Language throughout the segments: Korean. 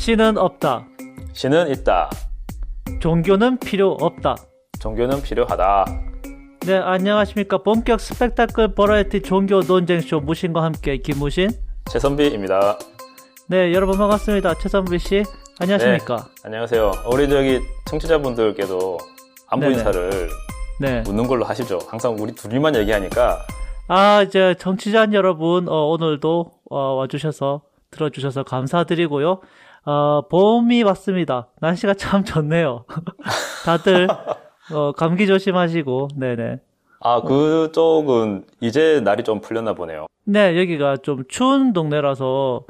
신은 없다. 신은 있다. 종교는 필요 없다. 종교는 필요하다. 네, 안녕하십니까. 본격 스펙타클 버라이티 종교 논쟁쇼 무신과 함께 김무신. 최선비입니다. 네, 여러분 반갑습니다. 최선비 씨. 안녕하십니까. 네, 안녕하세요. 우리 저기 청취자분들께도 안부 네네. 인사를 네. 묻는 걸로 하시죠. 항상 우리 둘이만 얘기하니까. 아, 이제 청취자 여러분, 어, 오늘도 어, 와주셔서 들어주셔서 감사드리고요. 어, 봄이 왔습니다. 날씨가 참 좋네요. 다들 어, 감기 조심하시고, 네네. 아, 그쪽은 이제 날이 좀 풀렸나 보네요. 네, 여기가 좀 추운 동네라서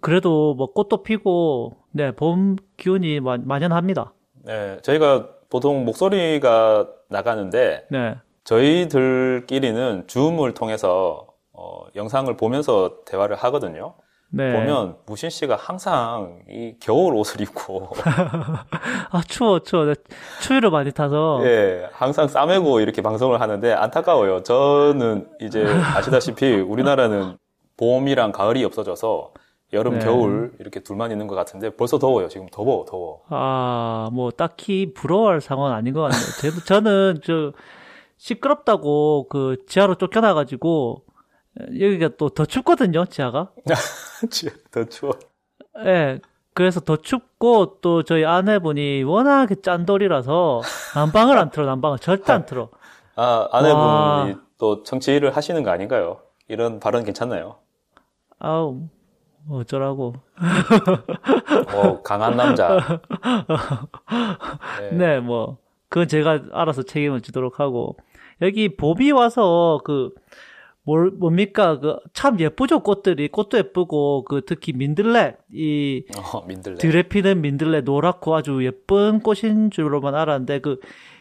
그래도 뭐 꽃도 피고, 네, 봄 기운이 마, 만연합니다. 네, 저희가 보통 목소리가 나가는데, 네. 저희들끼리는 줌을 통해서 어, 영상을 보면서 대화를 하거든요. 네. 보면 무신 씨가 항상 이 겨울 옷을 입고 아 추워 추워. 추위를 많이 타서. 예 항상 싸매고 이렇게 방송을 하는데 안타까워요. 저는 이제 아시다시피 우리나라는 봄이랑 가을이 없어져서 여름 네. 겨울 이렇게 둘만 있는 것 같은데 벌써 더워요 지금. 더워 더워. 아뭐 딱히 부러워할 상황은 아닌 것 같네요. 저는 저 시끄럽다고 그 지하로 쫓겨나가지고 여기가 또 더 춥거든요, 지하가. 더 추워. 예. 네, 그래서 더 춥고 또 저희 아내분이 워낙에 짠돌이라서 난방을 안 틀어, 난방을 절대 안 틀어. 아, 아내분이 와. 또 정치를 하시는 거 아닌가요? 이런 발언 괜찮나요? 아우, 뭐 어쩌라고. 어, 강한 남자. 네. 네, 뭐, 그건 제가 알아서 책임을 지도록 하고. 여기 보비 와서 그, 뭘, 뭡니까? 그, 참 예쁘죠, 꽃들이. 꽃도 예쁘고, 그, 특히 민들레. 이, 어, 민들레. 드레 피는 민들레 노랗고 아주 예쁜 꽃인 줄로만 알았는데, 그,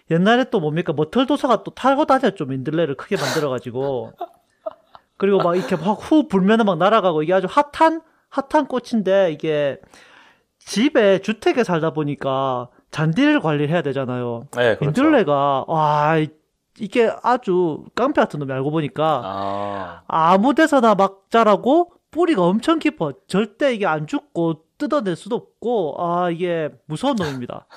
옛날에 또 뭡니까? 머털도사가 또 타고 다녔죠, 민들레를 크게 만들어가지고. 그리고 막 이렇게 막 후 불면은 막 날아가고, 이게 아주 핫한, 핫한 꽃인데, 이게, 집에, 주택에 살다 보니까, 잔디를 관리를 해야 되잖아요. 네, 그렇죠. 민들레가, 와, 이게 아주 깡패 같은 놈이 알고 보니까 아. 무 데서나 막 자라고 뿌리가 엄청 깊어. 절대 이게 안 죽고 뜯어낼 수도 없고 아 이게 무서운 놈입니다.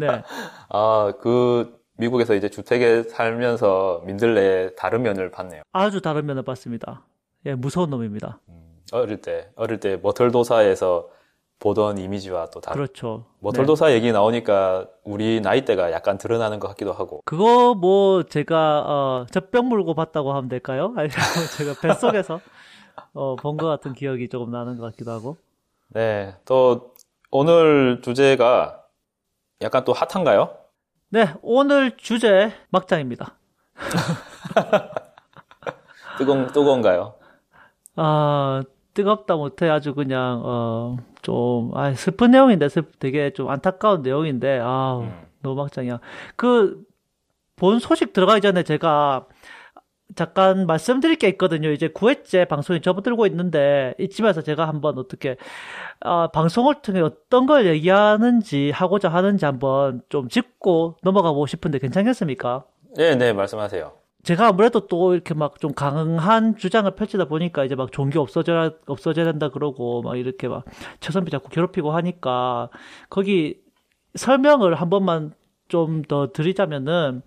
네. 아그 미국에서 이제 주택에 살면서 민들레 다른 면을 봤네요. 아주 다른 면을 봤습니다. 예, 무서운 놈입니다. 음, 어릴 때 어릴 때 머털도사에서 보던 이미지와 또 다른. 그렇죠. 뭐 돌도사 네. 얘기 나오니까 우리 나이대가 약간 드러나는 것 같기도 하고. 그거 뭐 제가 어, 젖병 물고 봤다고 하면 될까요? 아니면 제가 뱃속에서 어, 본 것 같은 기억이 조금 나는 것 같기도 하고. 네. 또 오늘 주제가 약간 또 핫한가요? 네. 오늘 주제 막장입니다. 뜨거운 뜨거운가요? 아 뜨겁다 못해 아주 그냥 어 좀, 아, 슬픈 내용인데, 슬, 되게 좀 안타까운 내용인데, 아 음. 너무 막장이야. 그, 본 소식 들어가기 전에 제가 잠깐 말씀드릴 게 있거든요. 이제 9회째 방송이 접어들고 있는데, 이쯤에서 제가 한번 어떻게, 어, 방송을 통해 어떤 걸 얘기하는지, 하고자 하는지 한번 좀 짚고 넘어가고 싶은데 괜찮겠습니까? 네, 네, 말씀하세요. 제가 아무래도 또 이렇게 막 좀 강한 주장을 펼치다 보니까 이제 막 종교 없어져야 없어져야 된다 그러고 막 이렇게 막 최선비 자꾸 괴롭히고 하니까 거기 설명을 한 번만 좀 더 드리자면은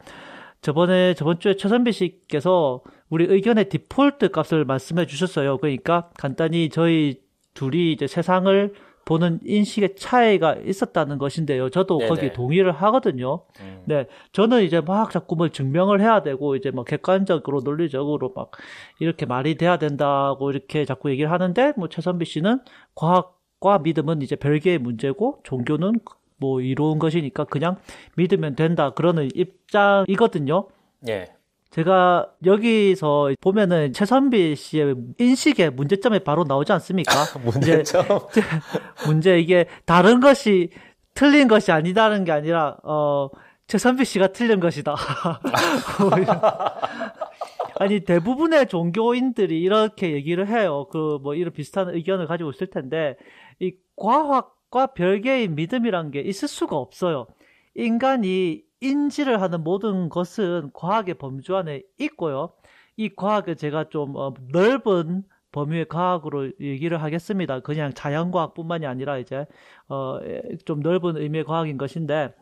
저번에 저번 주에 최선비 씨께서 우리 의견의 디폴트 값을 말씀해 주셨어요. 그러니까 간단히 저희 둘이 이제 세상을 보는 인식의 차이가 있었다는 것인데요. 저도 네네. 거기에 동의를 하거든요. 음. 네. 저는 이제 막 자꾸 뭘 증명을 해야 되고, 이제 뭐 객관적으로, 논리적으로 막 이렇게 말이 돼야 된다고 이렇게 자꾸 얘기를 하는데, 뭐 최선비 씨는 과학과 믿음은 이제 별개의 문제고, 종교는 뭐 이로운 것이니까 그냥 믿으면 된다. 그러는 입장이거든요. 예. 제가 여기서 보면은 최선비 씨의 인식의 문제점이 바로 나오지 않습니까? 문제점? 이제, 문제 이게 다른 것이 틀린 것이 아니다는 게 아니라 어 최선비 씨가 틀린 것이다. 아니 대부분의 종교인들이 이렇게 얘기를 해요. 그 뭐 이런 비슷한 의견을 가지고 있을 텐데 이 과학과 별개의 믿음이란 게 있을 수가 없어요. 인간이 인지를 하는 모든 것은 과학의 범주 안에 있고요. 이 과학을 제가 좀 어, 넓은 범위의 과학으로 얘기를 하겠습니다. 그냥 자연과학뿐만이 아니라 이제 어, 좀 넓은 의미의 과학인 것인데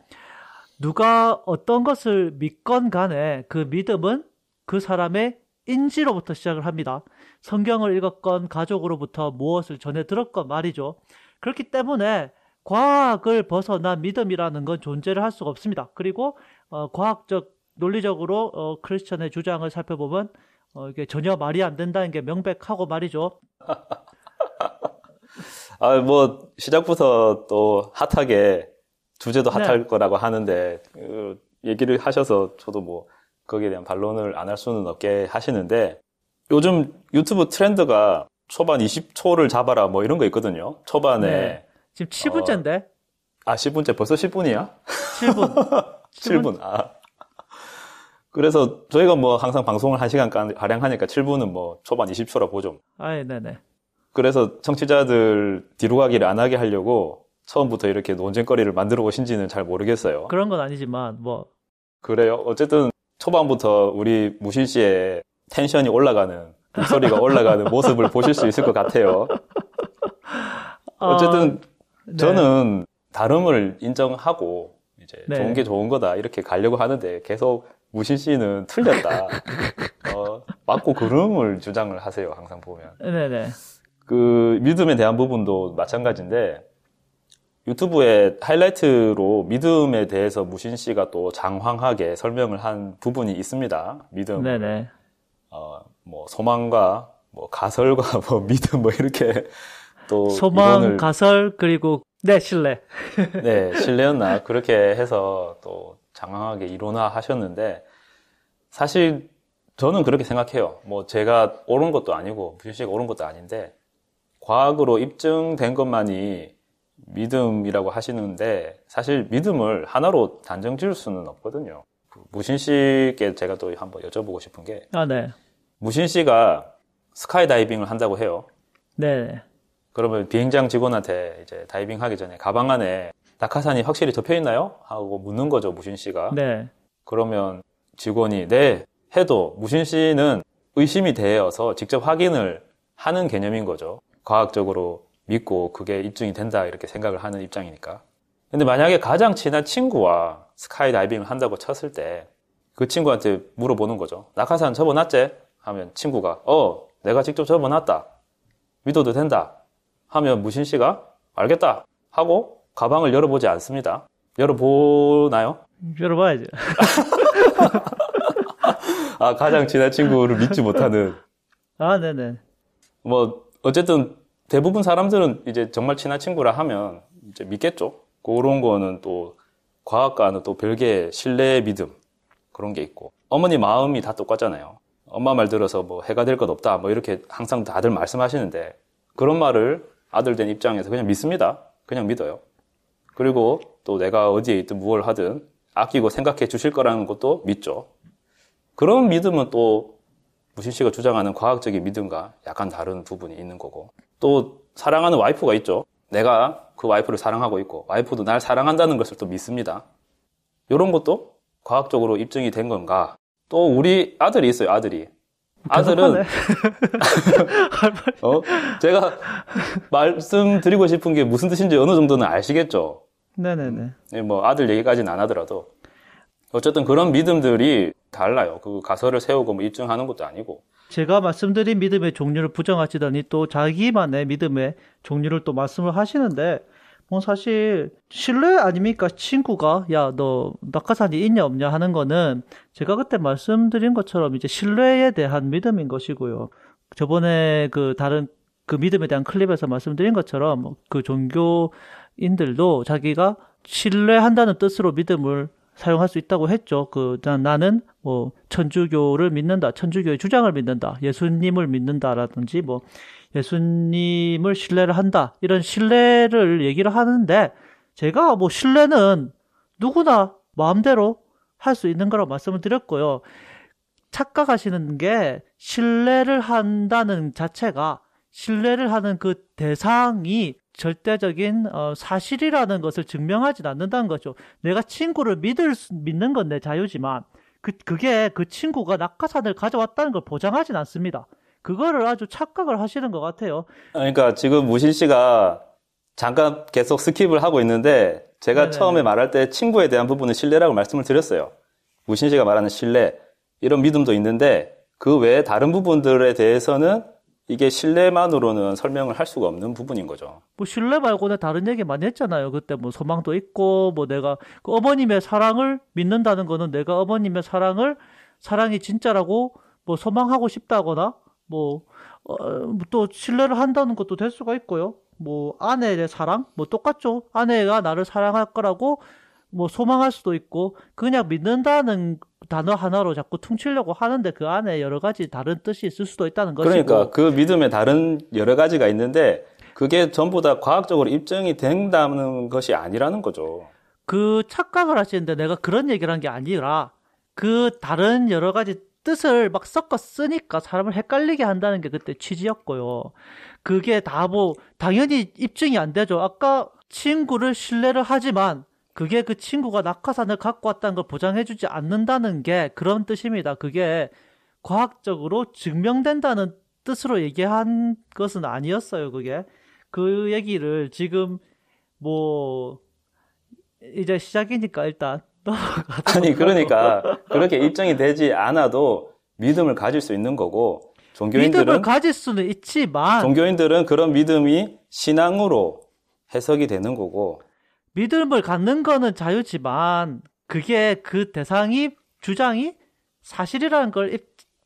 누가 어떤 것을 믿건 간에 그 믿음은 그 사람의 인지로부터 시작을 합니다. 성경을 읽었건 가족으로부터 무엇을 전해 들었건 말이죠. 그렇기 때문에 과학을 벗어난 믿음이라는 건 존재를 할 수가 없습니다. 그리고 어, 과학적 논리적으로 어, 크리스천의 주장을 살펴보면 어, 이게 전혀 말이 안 된다는 게 명백하고 말이죠. 아, 뭐 시작부터 또 핫하게 주제도 핫할 네. 거라고 하는데 그 얘기를 하셔서 저도 뭐 거기에 대한 반론을 안 할 수는 없게 하시는데 요즘 유튜브 트렌드가 초반 20초를 잡아라 뭐 이런 거 있거든요. 초반에 네. 지금 7분째인데. 어, 아 10분째 벌써 10분이야? 7분. 7분. 아. 그래서 저희가 뭐 항상 방송을 1시간 가량 하니까 7분은 뭐 초반 20초라 보죠. 아, 예, 네네. 그래서 청취자들 뒤로 가기를 안 하게 하려고 처음부터 이렇게 논쟁거리를 만들어 오신지는 잘 모르겠어요. 그런 건 아니지만 뭐 그래요. 어쨌든 초반부터 우리 무신 씨의 텐션이 올라가는 목소리가 올라가는 모습을 보실 수 있을 것 같아요. 어쨌든 어, 네. 저는 다름을 인정하고 이제 네. 좋은 게 좋은 거다 이렇게 가려고 하는데 계속 무신 씨는 틀렸다. 어, 맞고 그름을 주장을 하세요. 항상 보면. 네네. 그 믿음에 대한 부분도 마찬가지인데 유튜브에 하이라이트로 믿음에 대해서 무신 씨가 또 장황하게 설명을 한 부분이 있습니다. 믿음. 네네. 어, 뭐 소망과 뭐 가설과 뭐 믿음 뭐 이렇게 또 소망, 이론을... 가설 그리고 네 신뢰. 네 신뢰였나 그렇게 해서 또 장황하게 이론화 하셨는데 사실 저는 그렇게 생각해요. 뭐 제가 옳은 것도 아니고 무신 씨가 옳은 것도 아닌데 과학으로 입증된 것만이 믿음이라고 하시는데 사실 믿음을 하나로 단정 지을 수는 없거든요. 그 무신 씨께 제가 또 한번 여쭤보고 싶은 게 아, 네. 무신 씨가 스카이 다이빙을 한다고 해요. 네. 그러면 비행장 직원한테 이제 다이빙 하기 전에 가방 안에 낙하산이 확실히 접혀 있나요? 하고 묻는 거죠, 무신 씨가. 네. 그러면 직원이 네, 해도 무신 씨는 의심이 되어서 직접 확인을 하는 개념인 거죠. 과학적으로 믿고 그게 입증이 된다 이렇게 생각을 하는 입장이니까. 근데 만약에 가장 친한 친구와 스카이 다이빙을 한다고 쳤을 때 그 친구한테 물어보는 거죠. 낙하산 접어놨지? 하면 친구가 어 내가 직접 접어놨다. 믿어도 된다. 하면 무신 씨가 알겠다 하고 가방을 열어보지 않습니다. 열어보나요? 열어봐야죠. 아 가장 친한 친구를 믿지 못하는. 아 네네. 뭐 어쨌든 대부분 사람들은 이제 정말 친한 친구라 하면 이제 믿겠죠. 그런 거는 또 과학과는 또 별개의 신뢰 믿음 그런 게 있고 어머니 마음이 다 똑같잖아요. 엄마 말 들어서 뭐 해가 될 것 없다 뭐 이렇게 항상 다들 말씀하시는데 그런 말을 아들 된 입장에서 그냥 믿습니다. 그냥 믿어요. 그리고 또 내가 어디에 있든 무엇을 하든 아끼고 생각해 주실 거라는 것도 믿죠. 그런 믿음은 또 무신 씨가 주장하는 과학적인 믿음과 약간 다른 부분이 있는 거고 또 사랑하는 와이프가 있죠. 내가 그 와이프를 사랑하고 있고 와이프도 날 사랑한다는 것을 또 믿습니다. 이런 것도 과학적으로 입증이 된 건가? 또 우리 아들이 있어요. 아들이. 아들은 어? 제가 말씀드리고 싶은 게 무슨 뜻인지 어느 정도는 아시겠죠? 네네네. 네, 뭐 아들 얘기까지는 안 하더라도 어쨌든 그런 믿음들이 달라요. 그 가설을 세우고 뭐 입증하는 것도 아니고 제가 말씀드린 믿음의 종류를 부정하시더니 또 자기만의 믿음의 종류를 또 말씀을 하시는데 뭐 사실 신뢰 아닙니까 친구가 야 너 낙하산이 있냐 없냐 하는 거는 제가 그때 말씀드린 것처럼 이제 신뢰에 대한 믿음인 것이고요 저번에 그 다른 그 믿음에 대한 클립에서 말씀드린 것처럼 그 종교인들도 자기가 신뢰한다는 뜻으로 믿음을 사용할 수 있다고 했죠. 그 나는 뭐 천주교를 믿는다, 천주교의 주장을 믿는다, 예수님을 믿는다라든지 뭐 예수님을 신뢰를 한다 이런 신뢰를 얘기를 하는데 제가 뭐 신뢰는 누구나 마음대로 할 수 있는 거라고 말씀을 드렸고요. 착각하시는 게 신뢰를 한다는 자체가 신뢰를 하는 그 대상이 절대적인 어, 사실이라는 것을 증명하지 않는다는 거죠. 내가 친구를 믿을 믿는 건 내 자유지만 그 그게 그 친구가 낙하산을 가져왔다는 걸 보장하진 않습니다. 그거를 아주 착각을 하시는 것 같아요. 그러니까 지금 무신 씨가 잠깐 계속 skip을 하고 있는데 제가 네네. 처음에 말할 때 친구에 대한 부분은 신뢰라고 말씀을 드렸어요. 무신 씨가 말하는 신뢰 이런 믿음도 있는데 그 외에 다른 부분들에 대해서는 이게 신뢰만으로는 설명을 할 수가 없는 부분인 거죠. 뭐 신뢰 말고는 다른 얘기 많이 했잖아요. 그때 뭐 소망도 있고 뭐 내가 그 어머님의 사랑을 믿는다는 거는 내가 어머님의 사랑을 사랑이 진짜라고 뭐 소망하고 싶다거나 뭐또 어, 신뢰를 한다는 것도 될 수가 있고요. 뭐 아내의 사랑 뭐 똑같죠. 아내가 나를 사랑할 거라고 뭐 소망할 수도 있고 그냥 믿는다는 단어 하나로 자꾸 퉁치려고 하는데 그 안에 여러 가지 다른 뜻이 있을 수도 있다는 거죠. 그러니까 그 믿음에 다른 여러 가지가 있는데 그게 전부 다 과학적으로 입증이 된다는 것이 아니라는 거죠. 그 착각을 하시는데 내가 그런 얘기를 한 게 아니라 그 다른 여러 가지 뜻을 막 섞어 쓰니까 사람을 헷갈리게 한다는 게 그때 취지였고요. 그게 다 뭐 당연히 입증이 안 되죠. 아까 친구를 신뢰를 하지만 그게 그 친구가 낙하산을 갖고 왔다는 걸 보장해주지 않는다는 게 그런 뜻입니다. 그게 과학적으로 증명된다는 뜻으로 얘기한 것은 아니었어요. 그게 그 얘기를 지금 뭐 이제 시작이니까 일단 아니 그러니까 그렇게 입증이 되지 않아도 믿음을 가질 수 있는 거고 종교인들은 믿음을 가질 수는 있지만 종교인들은 그런 믿음이 신앙으로 해석이 되는 거고 믿음을 갖는 거는 자유지만 그게 그 대상이 주장이 사실이라는 걸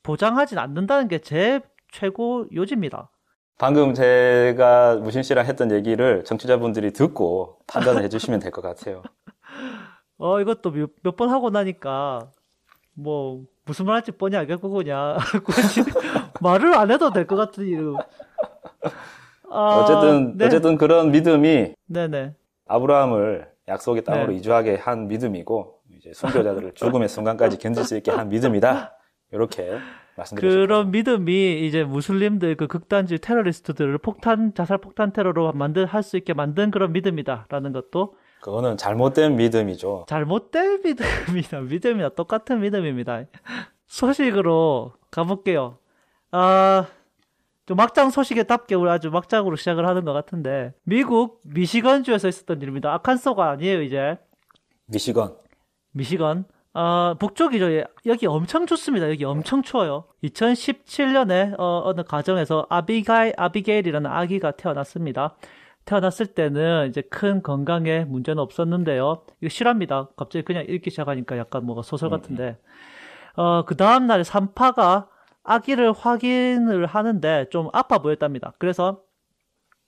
보장하진 않는다는 게 제 최고 요지입니다. 방금 제가 무신 씨랑 했던 얘기를 청취자분들이 듣고 판단을 해주시면 될 것 같아요. 어, 이것도 몇 번 하고 나니까 뭐 무슨 말 할지 뻔히 알겠구냐. 말을 안 해도 될 것 같은 이름. 아, 어쨌든 네. 어쨌든 그런 믿음이 네네. 아브라함을 약속의 땅으로 네. 이주하게 한 믿음이고 이제 순교자들을 죽음의 순간까지 견딜 수 있게 한 믿음이다. 이렇게 말씀드렸습니다. 그런 믿음이 이제 무슬림들 그 극단주의 테러리스트들을 폭탄 자살 폭탄 테러로 만들 할수 있게 만든 그런 믿음이다라는 것도 그거는 잘못된 믿음이죠. 잘못된 믿음이다. 믿음이나 똑같은 믿음입니다. 소식으로 가볼게요. 아, 좀 막장 소식에 답게 우리 아주 막장으로 시작을 하는 것 같은데 미국 미시건주에서 있었던 일입니다. 아칸소가 아니에요 이제. 미시건. 미시건. 어, 북쪽이죠. 여기 엄청 춥습니다. 여기 엄청 추워요. 2017년에 어, 어느 가정에서 아비가일, 아비게일이라는 아기가 태어났습니다. 태어났을 때는 이제 큰 건강에 문제는 없었는데요. 이거 실합니다. 갑자기 그냥 읽기 시작하니까 약간 뭐가 소설 같은데. 어, 그 다음날에 산파가 아기를 확인을 하는데 좀 아파 보였답니다. 그래서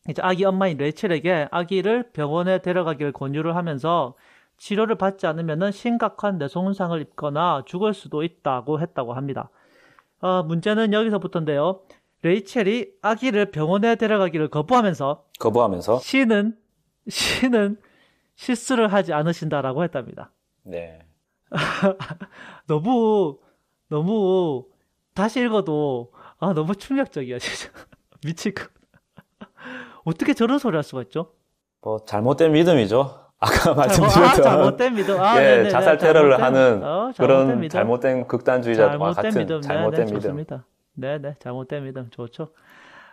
이제 아기 엄마인 레첼에게 아기를 병원에 데려가기를 권유를 하면서 치료를 받지 않으면 심각한 뇌손상을 입거나 죽을 수도 있다고 했다고 합니다. 어, 문제는 여기서부터인데요. 레이첼이 아기를 병원에 데려가기를 거부하면서 거부하면서 신은 신은 실수를 하지 않으신다라고 했답니다. 네. 너무 너무 다시 읽어도 아 너무 충격적이야 진짜 미치고 어떻게 저런 소리 할 수가 있죠? 뭐 잘못된 믿음이죠. 아까 말씀드렸던 아, 잘못된 믿음, 아, 예, 네네, 자살 테러를 잘못된, 하는 어, 그런 믿음. 잘못된 극단주의자와 잘못된 같은 믿음. 잘못된 네 네, 믿음. 좋 네네, 믿음 좋죠.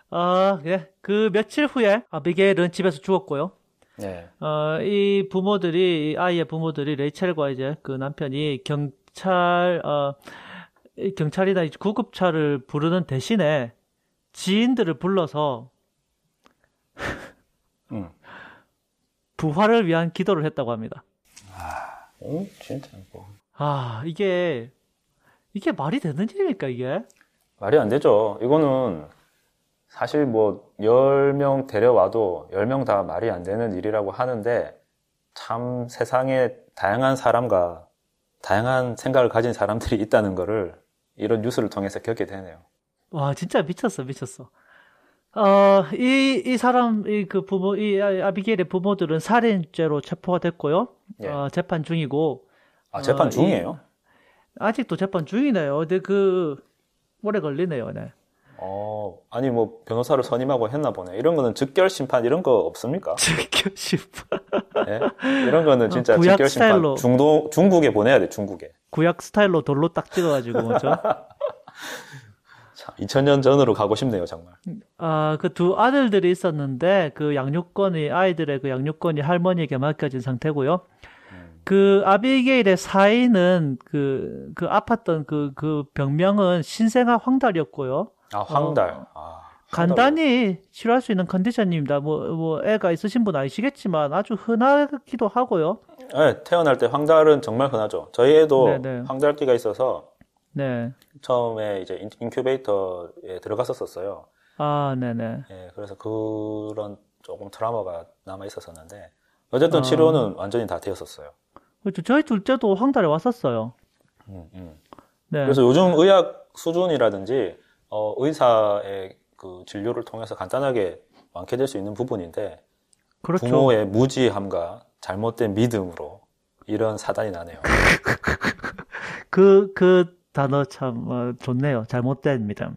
어, 예, 그 며칠 후에 아비게일은 집에서 죽었고요. 네. 어, 이 부모들이 이 아이의 부모들이 레이첼과 이제 그 남편이 경찰 어 경찰이나 구급차를 부르는 대신에 지인들을 불러서 음. 부활을 위한 기도를 했다고 합니다. 아, 어, 진짜 뭐. 아, 이게 이게 말이 되는 일입니까 이게? 말이 안 되죠. 이거는 사실 뭐 10명 데려와도 10명 다 말이 안 되는 일이라고 하는데 참 세상에 다양한 사람과 다양한 생각을 가진 사람들이 있다는 거를 이런 뉴스를 통해서 겪게 되네요. 와, 진짜 미쳤어, 미쳤어. 어, 이, 이 사람, 이 그 부모, 이 아비게일의 부모들은 살인죄로 체포가 됐고요. 예. 어, 재판 중이고. 아, 재판 어, 중이에요? 이, 아직도 재판 중이네요. 근데 그, 오래 걸리네요, 네. 어, 아니 뭐 변호사를 선임하고 했나 보네. 이런 거는 즉결 심판 이런 거 없습니까? 즉결 심판. 네? 이런 거는 진짜 어, 즉결 심판 중도 중국에 보내야 돼, 중국에. 구약 스타일로 돌로 딱 찍어 가지고 뭐죠? 2000년 전으로 가고 싶네요, 정말. 아, 그 두 아들들이 있었는데 그 양육권이 아이들의 그 양육권이 할머니에게 맡겨진 상태고요. 음. 그 아비게일의 사인은 그, 그 아팠던 그, 그 병명은 신생아 황달이었고요. 아, 황달. 어, 아, 간단히 치료할 수 있는 컨디션입니다. 뭐, 뭐, 애가 있으신 분 아시겠지만 아주 흔하기도 하고요. 네, 태어날 때 황달은 정말 흔하죠. 저희 애도 네네. 네. 황달기가 있어서 네. 처음에 이제 인큐베이터에 들어갔었었어요. 아, 네네. 예, 그래서 그런 조금 트라우마가 남아 있었었는데 어쨌든 아. 치료는 완전히 다 되었었어요. 그렇죠. 저희 둘째도 황달에 왔었어요. 음, 음. 네. 그래서 요즘 의학 수준이라든지 어, 의사의 그 진료를 통해서 간단하게 완쾌될 수 있는 부분인데 그렇죠. 부모의 무지함과 잘못된 믿음으로 이런 사단이 나네요. 그, 그 단어 참 어, 좋네요. 잘못된 믿음.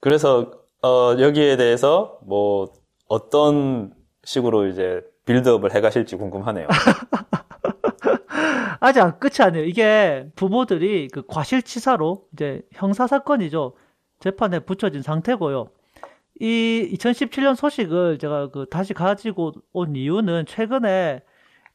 그래서 어, 여기에 대해서 뭐 어떤 식으로 이제 빌드업을 해가실지 궁금하네요. 아직 끝이 아니에요. 이게 부모들이 그 과실치사로 이제 형사 사건이죠. 재판에 붙여진 상태고요. 이 2017년 소식을 제가 그 다시 가지고 온 이유는 최근에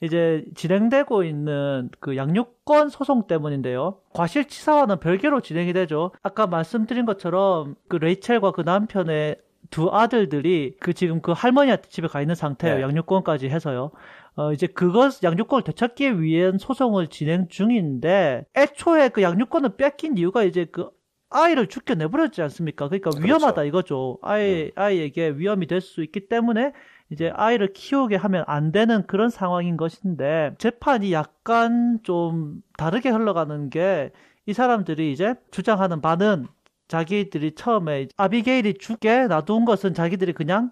이제 진행되고 있는 그 양육권 소송 때문인데요. 과실치사와는 별개로 진행이 되죠. 아까 말씀드린 것처럼 그 레이첼과 그 남편의 두 아들들이 그 지금 그 할머니한테 집에 가 있는 상태예요. 네. 양육권까지 해서요. 어, 이제 그것, 양육권을 되찾기 위한 소송을 진행 중인데, 애초에 그 양육권을 뺏긴 이유가 이제 그 아이를 죽게 내버렸지 않습니까? 그러니까 그렇죠. 위험하다 이거죠. 아이, 음. 아이에게 위험이 될 수 있기 때문에 이제 아이를 키우게 하면 안 되는 그런 상황인 것인데 재판이 약간 좀 다르게 흘러가는 게 이 사람들이 이제 주장하는 바는 자기들이 처음에 아비게일이 죽게 놔둔 것은 자기들이 그냥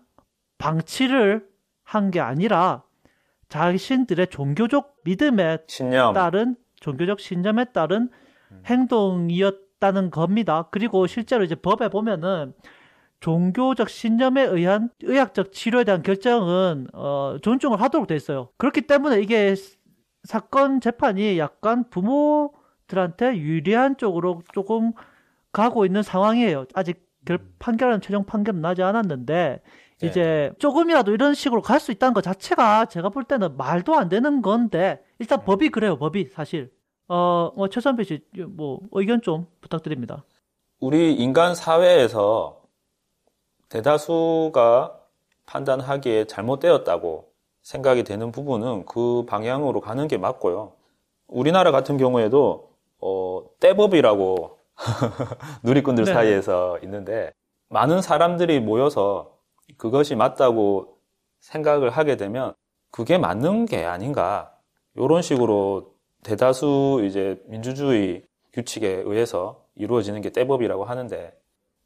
방치를 한 게 아니라 자신들의 종교적 믿음에 신념. 따른 종교적 신념에 따른 음. 행동이었다는 겁니다. 그리고 실제로 이제 법에 보면은 종교적 신념에 의한 의학적 치료에 대한 결정은 어, 존중을 하도록 돼 있어요. 그렇기 때문에 이게 사건 재판이 약간 부모들한테 유리한 쪽으로 조금 가고 있는 상황이에요. 아직 결, 음. 판결은 최종 판결은 나지 않았는데 네. 이제 조금이라도 이런 식으로 갈 수 있다는 것 자체가 제가 볼 때는 말도 안 되는 건데 일단 음. 법이 그래요. 법이 사실 어, 뭐 최선배 씨뭐 의견 좀 부탁드립니다. 우리 인간 사회에서 대다수가 판단하기에 잘못되었다고 생각이 되는 부분은 그 방향으로 가는 게 맞고요. 우리나라 같은 경우에도 어, 떼법이라고 누리꾼들 네. 사이에서 있는데 많은 사람들이 모여서 그것이 맞다고 생각을 하게 되면 그게 맞는 게 아닌가 이런 식으로 대다수 이제 민주주의 규칙에 의해서 이루어지는 게 떼법이라고 하는데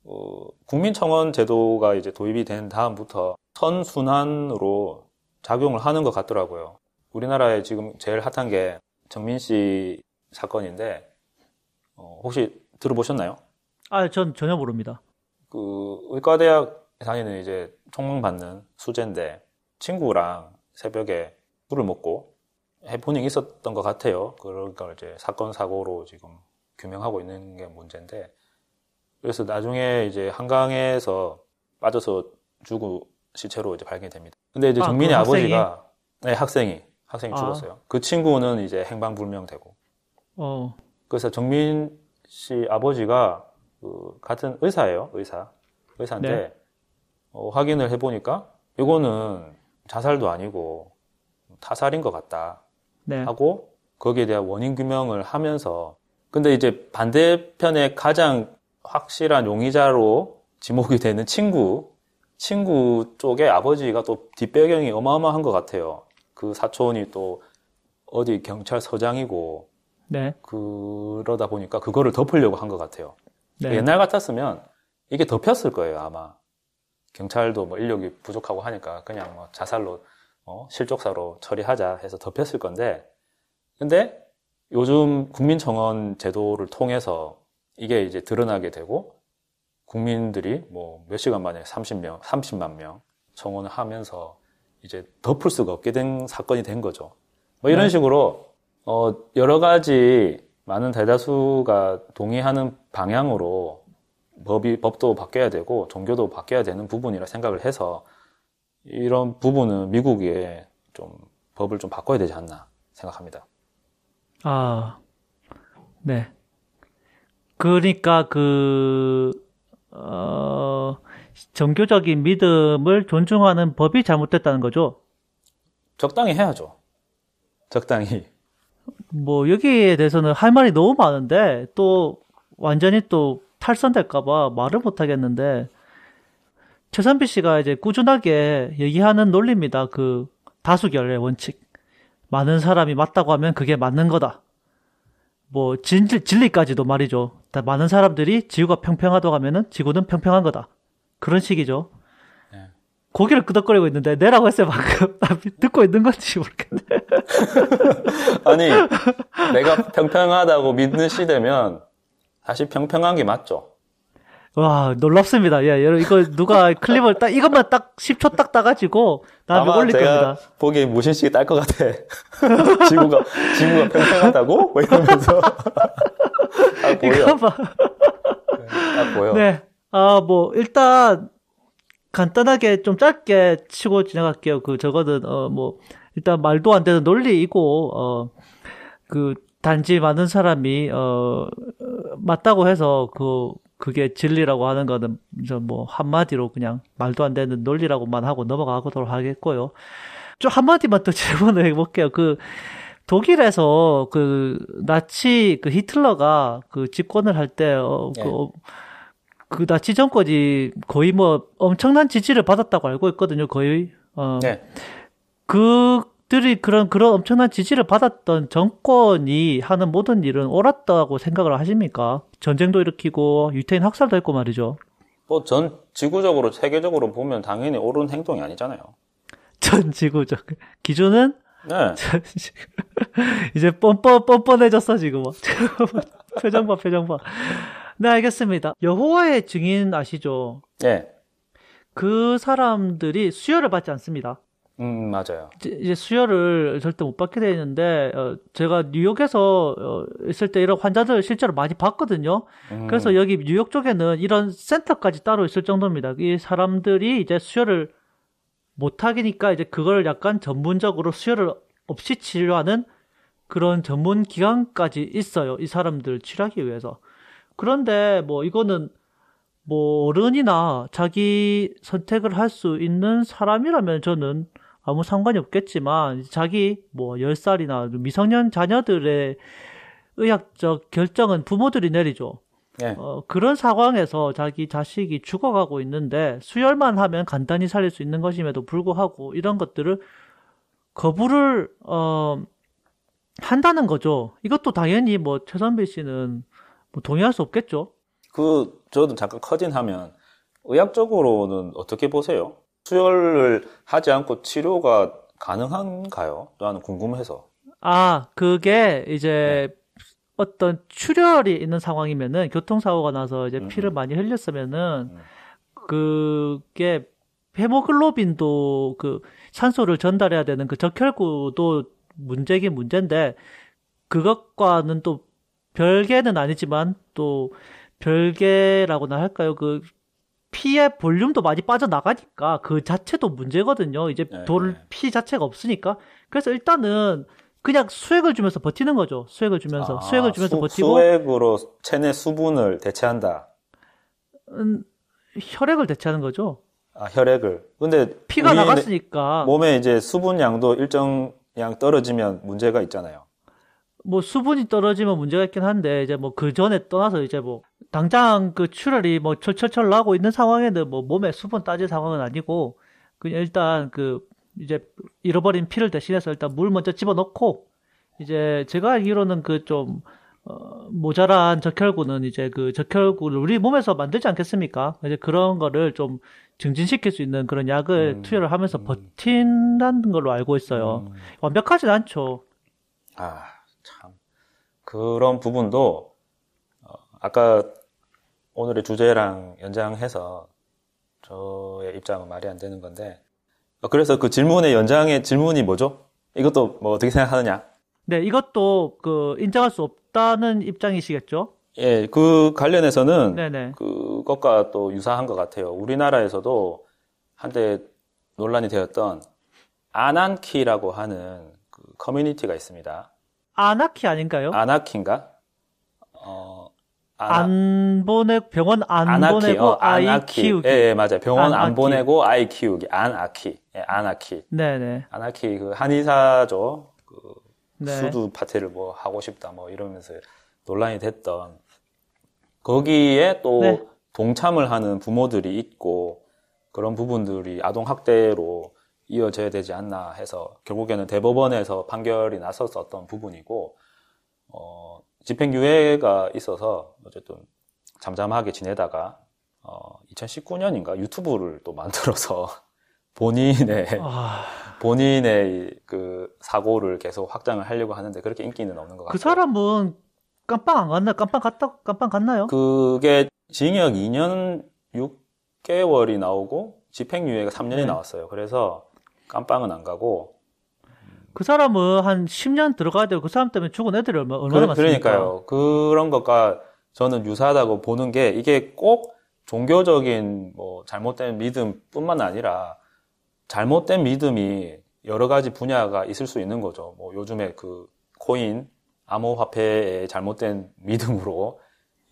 어, 국민청원 제도가 이제 도입이 된 다음부터 선순환으로 작용을 하는 것 같더라고요. 우리나라에 지금 제일 핫한 게 정민 씨 사건인데 어, 혹시 들어보셨나요? 아, 전 전혀 모릅니다. 그 의과대학 다니는 이제 총망받는 수재인데 친구랑 새벽에 술을 먹고 해프닝 있었던 것 같아요. 그러니까 이제 사건 사고로 지금 규명하고 있는 게 문제인데 그래서 나중에 이제 한강에서 빠져서 죽은 시체로 이제 발견이 됩니다. 근데 이제 아, 정민의 그 아버지가 네, 학생이 학생이 아. 죽었어요. 그 친구는 이제 행방불명되고. 어. 그래서 정민 씨 아버지가 그 같은 의사예요, 의사. 의사인데 네. 어, 확인을 해보니까 이거는 자살도 아니고 타살인 것 같다 네. 하고 거기에 대한 원인 규명을 하면서 근데 이제 반대편에 가장 확실한 용의자로 지목이 되는 친구, 친구 쪽에 아버지가 또 뒷배경이 어마어마한 것 같아요. 그 사촌이 또 어디 경찰서장이고, 네. 그러다 보니까 그거를 덮으려고 한 것 같아요. 네. 옛날 같았으면 이게 덮였을 거예요, 아마. 경찰도 뭐 인력이 부족하고 하니까 그냥 뭐 자살로, 어, 실족사로 처리하자 해서 덮였을 건데, 근데 요즘 국민청원 제도를 통해서 이게 이제 드러나게 되고 국민들이 뭐 몇 시간 만에 30명, 30만 명 청원을 하면서 이제 덮을 수가 없게 된 사건이 된 거죠. 뭐 이런 네. 식으로 어 여러 가지 많은 대다수가 동의하는 방향으로 법이 법도 바뀌어야 되고 종교도 바뀌어야 되는 부분이라 생각을 해서 이런 부분은 미국에 좀 법을 좀 바꿔야 되지 않나 생각합니다. 아, 네. 그러니까 그 어, 종교적인 믿음을 존중하는 법이 잘못됐다는 거죠. 적당히 해야죠. 적당히. 뭐 여기에 대해서는 할 말이 너무 많은데 또 완전히 또 탈선될까봐 말을 못 하겠는데 최선비 씨가 이제 꾸준하게 얘기하는 논리입니다. 그 다수결의 원칙. 많은 사람이 맞다고 하면 그게 맞는 거다. 뭐 진리, 진리까지도 말이죠. 많은 사람들이 지구가 평평하다고 하면은 지구는 평평한 거다. 그런 식이죠. 네. 고개를 끄덕거리고 있는데 내라고 했어요 방금 듣고 있는 건지 모르겠네. 아니 내가 평평하다고 믿는 시대면 사실 평평한 게 맞죠. 와 놀랍습니다. 야 여러분 이거 누가 클립을 딱 이것만 딱 10초 딱 따가지고 다음에 올릴 겁니다. 보기에 무신식이 딸것 같아. 지구가 지구가 평평하다고? 뭐 이러면서 아, 보여. 이거 봐. 네, 딱 보여. 네. 아, 뭐, 일단, 간단하게 좀 짧게 치고 지나갈게요. 그, 저거는, 어, 뭐, 일단 말도 안 되는 논리이고, 어, 그, 단지 많은 사람이, 어, 맞다고 해서, 그, 그게 진리라고 하는 거는, 뭐, 한마디로 그냥 말도 안 되는 논리라고만 하고 넘어가도록 하겠고요. 좀 한마디만 또 질문을 해볼게요. 그, 독일에서 그, 나치, 그 히틀러가 그 집권을 할 때, 어, 그, 네. 그 나치 정권이 거의 뭐 엄청난 지지를 받았다고 알고 있거든요. 거의 어. 네. 그 들이 그런 그런 엄청난 지지를 받았던 정권이 하는 모든 일은 옳았다고 생각을 하십니까? 전쟁도 일으키고 유태인 학살도 했고 말이죠. 뭐 전 지구적으로 세계적으로 보면 당연히 옳은 행동이 아니잖아요. 전 지구적 기준은 네. 이제 뻔뻔 뻔뻔해졌어 지금 표정 봐 표정 봐. 네, 알겠습니다. 여호와의 증인 아시죠? 네. 그 사람들이 수혈을 받지 않습니다. 음, 맞아요. 이제 수혈을 절대 못 받게 되어 있는데, 어, 제가 뉴욕에서 어, 있을 때 이런 환자들 실제로 많이 봤거든요. 음. 그래서 여기 뉴욕 쪽에는 이런 센터까지 따로 있을 정도입니다. 이 사람들이 이제 수혈을 못 하기니까 이제 그걸 약간 전문적으로 수혈을 없이 치료하는 그런 전문 기관까지 있어요. 이 사람들 치료하기 위해서. 그런데 뭐 이거는 뭐 어른이나 자기 선택을 할 수 있는 사람이라면 저는 아무 상관이 없겠지만 자기 뭐 10살이나 미성년 자녀들의 의학적 결정은 부모들이 내리죠. 네. 어, 그런 상황에서 자기 자식이 죽어가고 있는데 수혈만 하면 간단히 살릴 수 있는 것임에도 불구하고 이런 것들을 거부를 어, 한다는 거죠. 이것도 당연히 뭐 최선배 씨는 뭐 동의할 수 없겠죠. 그 저도 잠깐 커진하면 의학적으로는 어떻게 보세요? 수혈을 하지 않고 치료가 가능한가요? 나는 궁금해서. 아, 그게 이제 네. 어떤 출혈이 있는 상황이면은 교통사고가 나서 이제 음, 피를 음. 많이 흘렸으면은 음. 그게 헤모글로빈도 그 산소를 전달해야 되는 그 적혈구도 문제긴 문제인데 그것과는 또 별개는 아니지만 또 별개라고나 할까요? 그 피의 볼륨도 많이 빠져나가니까 그 자체도 문제거든요. 이제 네, 돌, 네. 피 자체가 없으니까. 그래서 일단은 그냥 수액을 주면서 버티는 거죠. 수액을 주면서. 아, 수액을 주면서 수, 버티고. 수액으로 체내 수분을 대체한다. 음, 혈액을 대체하는 거죠. 아, 혈액을. 근데. 피가 나갔으니까. 몸에 이제 수분량도 일정 량 떨어지면 문제가 있잖아요. 뭐 수분이 떨어지면 문제가 있긴 한데 이제 뭐 그 전에 떠나서 이제 뭐 당장 그 출혈이 뭐 철철철 나고 있는 상황에는 뭐 몸에 수분 따질 상황은 아니고 그냥 일단 그 이제 잃어버린 피를 대신해서 일단 물 먼저 집어넣고 이제 제가 알기로는 그좀 어, 모자란 적혈구는 이제 그 적혈구를 우리 몸에서 만들지 않겠습니까? 이제 그런 거를 좀 증진시킬 수 있는 그런 약을 음, 투여를 하면서 음. 버틴다는 걸로 알고 있어요. 음. 완벽하진 않죠. 아. 그런 부분도 어, 아까 오늘의 주제랑 연장해서 저의 입장은 말이 안 되는 건데 어, 그래서 그 질문의 연장의 질문이 뭐죠? 이것도 뭐 어떻게 생각하느냐? 네, 이것도 그 인정할 수 없다는 입장이시겠죠? 예, 그 관련해서는 네네. 그것과 또 유사한 것 같아요. 우리나라에서도 한때 논란이 되었던 아난키라고 하는 그 커뮤니티가 있습니다. 아나키 아닌가요? 아나키인가? 어, 아나... 안 보내 병원 안 아나키, 보내고 어, 아이 아나키. 키우기. 예, 예, 맞아요. 병원 아나키. 안 보내고 아이 키우기. 아나키. 예, 아나키. 네네. 아나키 그 한의사죠. 그 네. 수두 파티를 뭐 하고 싶다 뭐 이러면서 논란이 됐던 거기에 또 네. 동참을 하는 부모들이 있고 그런 부분들이 아동 학대로 이어져야 되지 않나 해서 결국에는 대법원에서 판결이 났었었던 부분이고 어, 집행유예가 있어서 어쨌든 잠잠하게 지내다가 어, 2019년인가 유튜브를 또 만들어서 본인의 아... 본인의 그 사고를 계속 확장을 하려고 하는데 그렇게 인기는 없는 것그 같아요. 그 사람은 깜빵 안 갔나? 깜빵 갔다 깜빵 갔나요? 그게 징역 2년 6개월이 나오고 집행유예가 3년이 네. 나왔어요. 그래서 깜빵은 안 가고 그 사람은 한 10년 들어가야 되고 그 사람 때문에 죽은 애들이 얼마, 얼마나 그, 많습니까? 그러니까요. 그런 것과 저는 유사하다고 보는 게 이게 꼭 종교적인 뭐 잘못된 믿음뿐만 아니라 잘못된 믿음이 여러 가지 분야가 있을 수 있는 거죠. 뭐 요즘에 그 코인 암호화폐의 잘못된 믿음으로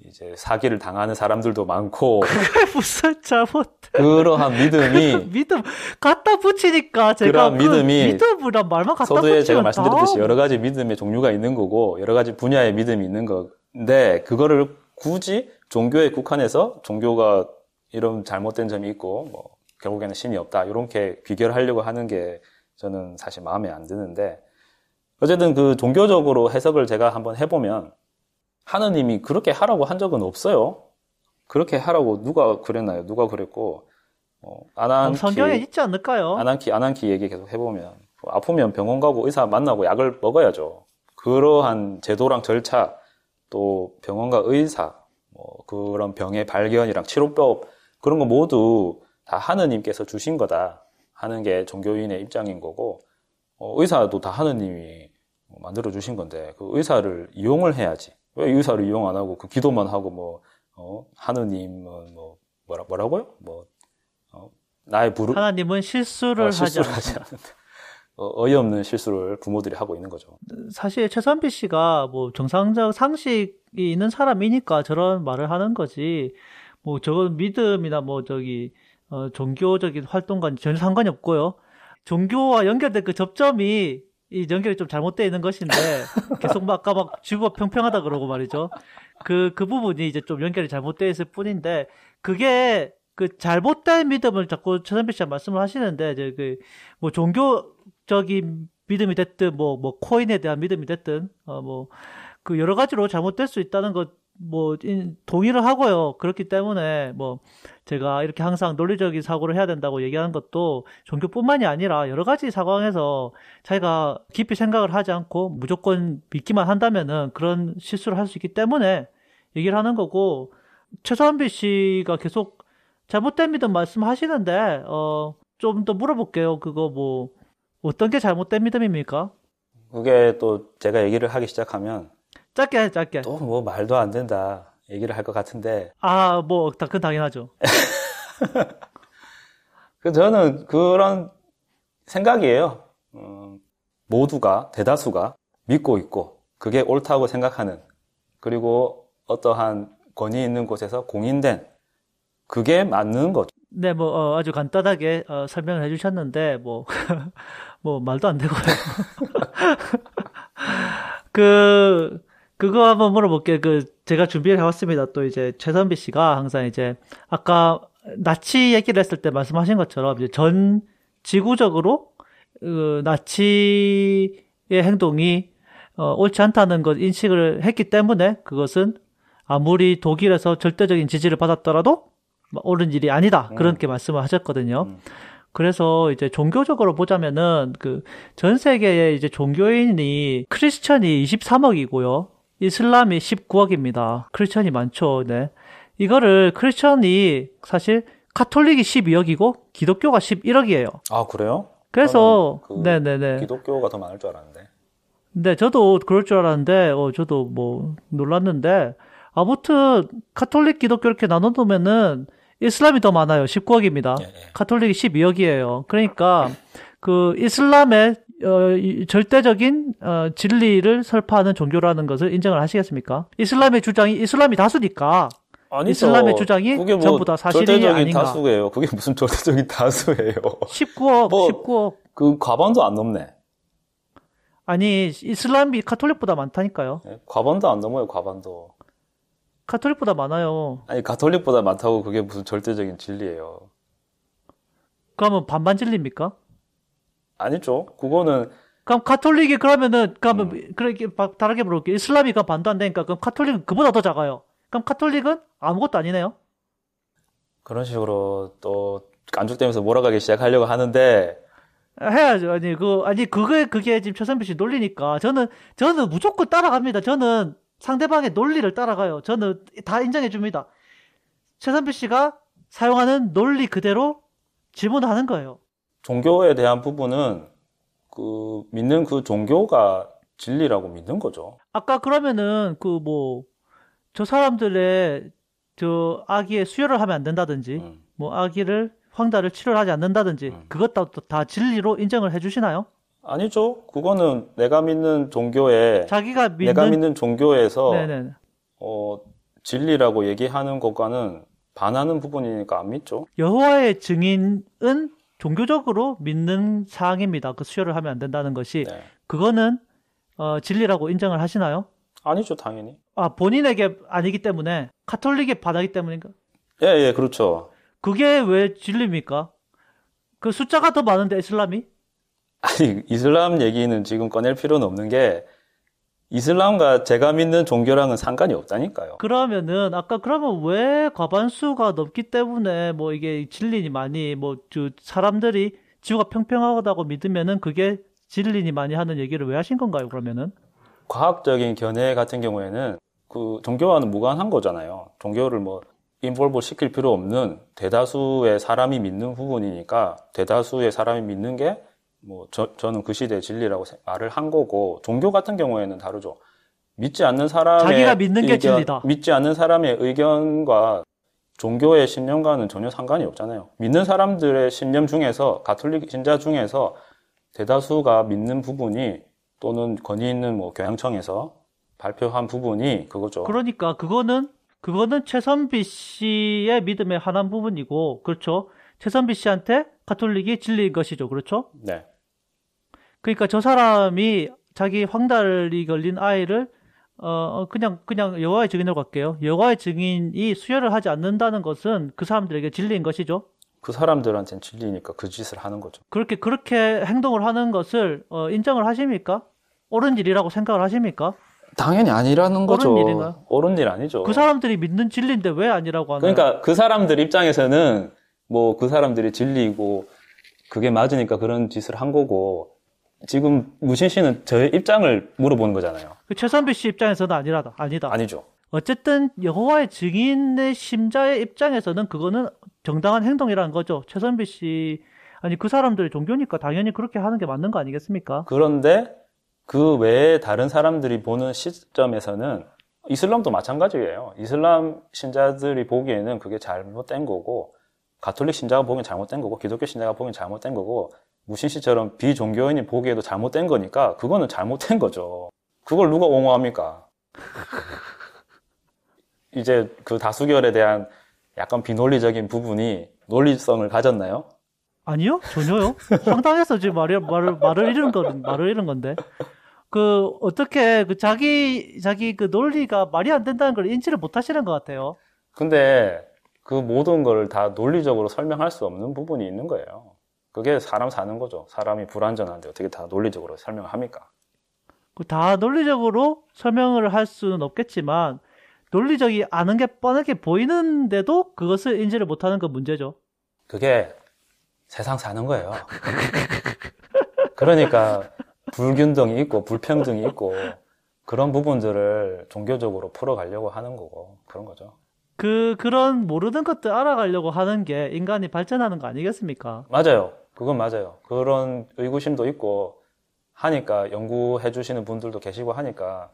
이제 사기를 당하는 사람들도 많고 그게 무슨 잘못 그러한 믿음이 믿음. 갖다 붙이니까 제가 그러한 그 믿음이 믿음이란 말만 갖다 서두에 제가 말씀드렸듯이 여러 가지 믿음의 종류가 있는 거고 여러 가지 분야의 믿음이 있는 건데 그거를 굳이 종교에 국한해서 종교가 이런 잘못된 점이 있고 뭐 결국에는 신이 없다 이렇게 귀결하려고 하는 게 저는 사실 마음에 안 드는데 어쨌든 그 종교적으로 해석을 제가 한번 해보면 하느님이 그렇게 하라고 한 적은 없어요. 그렇게 하라고 누가 그랬나요? 누가 그랬고 어, 아난키 성경에 있지 않을까요? 아난키 아난키 얘기 계속 해보면 아프면 병원 가고 의사 만나고 약을 먹어야죠. 그러한 제도랑 절차 또 병원과 의사 뭐 그런 병의 발견이랑 치료법 그런 거 모두 다 하느님께서 주신 거다 하는 게 종교인의 입장인 거고 어, 의사도 다 하느님이 만들어 주신 건데 그 의사를 이용을 해야지 왜 의사를 이용 안 하고 그 기도만 하고 뭐 어, 하느님은 뭐 뭐라 뭐라고요? 뭐 어, 나의 부르 하나님은 실수를, 어, 실수를 하지, 하지 않는다. 어, 어이없는 실수를 부모들이 하고 있는 거죠. 사실 최선비 씨가 뭐 정상적 상식이 있는 사람이니까 저런 말을 하는 거지. 뭐 저건 믿음이나 뭐 저기 어, 종교적인 활동과 전혀 상관이 없고요. 종교와 연결된 그 접점이 이 연결이 좀 잘못되어 있는 것인데 계속 막 아까 막 지구가 평평하다 그러고 말이죠. 그, 그 부분이 이제 좀 연결이 잘못되어 있을 뿐인데 그게 그 잘못된 믿음을 자꾸 최선비 씨가 말씀을 하시는데 이제 그 뭐 종교적인 믿음이 됐든 뭐뭐 뭐 코인에 대한 믿음이 됐든 어뭐 그 여러 가지로 잘못될 수 있다는 것 뭐 동의를 하고요. 그렇기 때문에 뭐 제가 이렇게 항상 논리적인 사고를 해야 된다고 얘기하는 것도 종교뿐만이 아니라 여러 가지 상황에서 자기가 깊이 생각을 하지 않고 무조건 믿기만 한다면은 그런 실수를 할 수 있기 때문에 얘기를 하는 거고 최선비 씨가 계속 잘못된 믿음 말씀하시는데 어 좀 더 물어볼게요. 그거 뭐 어떤 게 잘못된 믿음입니까? 그게 또 제가 얘기를 하기 시작하면 짧게 해, 짧게. 또 뭐 말도 안 된다 얘기를 할 것 같은데. 아, 뭐, 그건 당연하죠. 그 저는 그런 생각이에요. 음, 모두가, 대다수가 믿고 있고, 그게 옳다고 생각하는, 그리고 어떠한 권위 있는 곳에서 공인된, 그게 맞는 거죠. 네, 뭐, 어, 아주 간단하게 어, 설명을 해주셨는데, 뭐, 뭐, 말도 안 되고요. 그, 그거 한번 물어볼게요. 그, 제가 준비를 해왔습니다. 또 이제 최선비 씨가 항상 이제, 아까 나치 얘기를 했을 때 말씀하신 것처럼 이제 전 지구적으로, 그, 나치의 행동이, 어, 옳지 않다는 것 인식을 했기 때문에 그것은 아무리 독일에서 절대적인 지지를 받았더라도 옳은 일이 아니다. 그렇게 음. 말씀을 하셨거든요. 음. 그래서 이제 종교적으로 보자면은 그 전 세계에 이제 종교인이 크리스천이 23억이고요. 이슬람이 19억입니다. 크리스천이 많죠. 네. 이거를 크리스천이 사실 카톨릭이 12억이고 기독교가 11억이에요. 아, 그래요? 그래서 그 네네네. 기독교가 더 많을 줄 알았는데. 네, 저도 그럴 줄 알았는데 어 저도 뭐 놀랐는데 아무튼 카톨릭 기독교 이렇게 나눠 놓으면은 이슬람이 더 많아요. 19억입니다. 예, 예. 카톨릭이 12억이에요. 그러니까 그 이슬람의 어, 절대적인 어, 진리를 설파하는 종교라는 것을 인정을 하시겠습니까? 이슬람의 주장이 이슬람이 다수니까 아니죠. 이슬람의 주장이 뭐 전부 다 사실이 절대적인 아닌가? 다수예요. 그게 무슨 절대적인 다수예요? 19억, 뭐, 19억. 그 과반도 안 넘네. 아니 이슬람이 카톨릭보다 많다니까요. 네, 과반도 안 넘어요. 과반도. 카톨릭보다 많아요. 아니 가톨릭보다 많다고 그게 무슨 절대적인 진리예요. 그러면 반반 진리입니까? 아니죠. 그거는 그럼 카톨릭이 그러면은 그러면 음. 그렇게 다르게 물어볼게요. 이슬람이가 반도 안 되니까 그럼 카톨릭은 그보다 더 작아요. 그럼 카톨릭은 아무것도 아니네요. 그런 식으로 또 깐죽대면서 몰아가기 시작하려고 하는데 해야죠. 아니 그 아니 그게 그게 지금 최선비 씨 논리니까 저는 저는 무조건 따라갑니다. 저는 상대방의 논리를 따라가요. 저는 다 인정해 줍니다. 최선비 씨가 사용하는 논리 그대로 질문하는 거예요. 종교에 대한 부분은 그 믿는 그 종교가 진리라고 믿는 거죠. 아까 그러면은 그 뭐 저 사람들의 저 아기의 수혈을 하면 안 된다든지 음. 뭐 아기를 황달을 치료를 하지 않는다든지 음. 그것도 다 진리로 인정을 해주시나요? 아니죠. 그거는 내가 믿는 종교에 자기가 믿는 내가 믿는 종교에서 네네. 어 진리라고 얘기하는 것과는 반하는 부분이니까 안 믿죠. 여호와의 증인은 종교적으로 믿는 사항입니다. 그 수혈을 하면 안 된다는 것이 네. 그거는 어, 진리라고 인정을 하시나요? 아니죠, 당연히. 아 본인에게 아니기 때문에 카톨릭에 반하기 때문인가? 예, 예, 그렇죠. 그게 왜 진리입니까? 그 숫자가 더 많은데 이슬람이? 아니 이슬람 얘기는 지금 꺼낼 필요는 없는 게 이슬람과 제가 믿는 종교랑은 상관이 없다니까요. 그러면은 아까 그러면 왜 과반수가 넘기 때문에 뭐 이게 진리니 많이 뭐 사람들이 지구가 평평하다고 믿으면은 그게 진리니 많이 하는 얘기를 왜 하신 건가요? 그러면은 과학적인 견해 같은 경우에는 그 종교와는 무관한 거잖아요. 종교를 뭐 인볼브 시킬 필요 없는 대다수의 사람이 믿는 부분이니까 대다수의 사람이 믿는 게 뭐 저는 그 시대의 진리라고 말을 한 거고 종교 같은 경우에는 다르죠. 믿지 않는 사람의 자기가 믿는 의견, 게 진리다. 믿지 않는 사람의 의견과 종교의 신념과는 전혀 상관이 없잖아요. 믿는 사람들의 신념 중에서 가톨릭 신자 중에서 대다수가 믿는 부분이 또는 권위 있는 뭐 교양청에서 발표한 부분이 그거죠. 그러니까 그거는 그거는 최선비 씨의 믿음의 하나인 부분이고, 그렇죠? 최선비 씨한테 가톨릭이 진리인 것이죠. 그렇죠? 네. 그러니까 저 사람이 자기 황달이 걸린 아이를 어, 어 그냥 그냥 여호와의 증인으로 갈게요. 여호와의 증인이 수혈을 하지 않는다는 것은 그 사람들에게 진리인 것이죠. 그 사람들한테는 진리니까 그 짓을 하는 거죠. 그렇게 그렇게 행동을 하는 것을 어, 인정을 하십니까? 옳은 일이라고 생각을 하십니까? 당연히 아니라는 거죠. 옳은 일인가요? 옳은 일 아니죠. 그 사람들이 믿는 진리인데 왜 아니라고 하나요? 그러니까 그 사람들 입장에서는 뭐 그 사람들이 진리이고 그게 맞으니까 그런 짓을 한 거고 지금 무신 씨는 저의 입장을 물어보는 거잖아요. 그 최선배 씨 입장에서는 아니라다. 아니다. 아니죠. 어쨌든 여호와의 증인의 심자의 입장에서는 그거는 정당한 행동이라는 거죠. 최선배 씨 아니 그 사람들의 종교니까 당연히 그렇게 하는 게 맞는 거 아니겠습니까? 그런데 그 외에 다른 사람들이 보는 시점에서는 이슬람도 마찬가지예요. 이슬람 신자들이 보기에는 그게 잘못된 거고, 가톨릭 신자가 보기엔 잘못된 거고, 기독교 신자가 보기엔 잘못된 거고, 무신 씨처럼 비종교인이 보기에도 잘못된 거니까, 그거는 잘못된 거죠. 그걸 누가 옹호합니까? 이제 그 다수결에 대한 약간 비논리적인 부분이 논리성을 가졌나요? 아니요, 전혀요. 황당해서 지금 말을, 말을, 말을 잃은 거, 말을 잃은 건데. 그 어떻게 그 자기 자기 그 논리가 말이 안 된다는 걸 인지를 못 하시는 것 같아요. 근데 그 모든 걸 다 논리적으로 설명할 수 없는 부분이 있는 거예요. 그게 사람 사는 거죠. 사람이 불완전한데 어떻게 다 논리적으로 설명을 합니까? 그다 논리적으로 설명을 할 수는 없겠지만 논리적이 않은 게 뻔하게 보이는데도 그것을 인지를 못하는 건 문제죠. 그게 세상 사는 거예요. 그러니까 불균등이 있고 불평등이 있고 그런 부분들을 종교적으로 풀어가려고 하는 거고 그런 거죠. 그 그런 모르는 것들 알아가려고 하는 게 인간이 발전하는 거 아니겠습니까? 맞아요. 그건 맞아요. 그런 의구심도 있고 하니까 연구해 주시는 분들도 계시고 하니까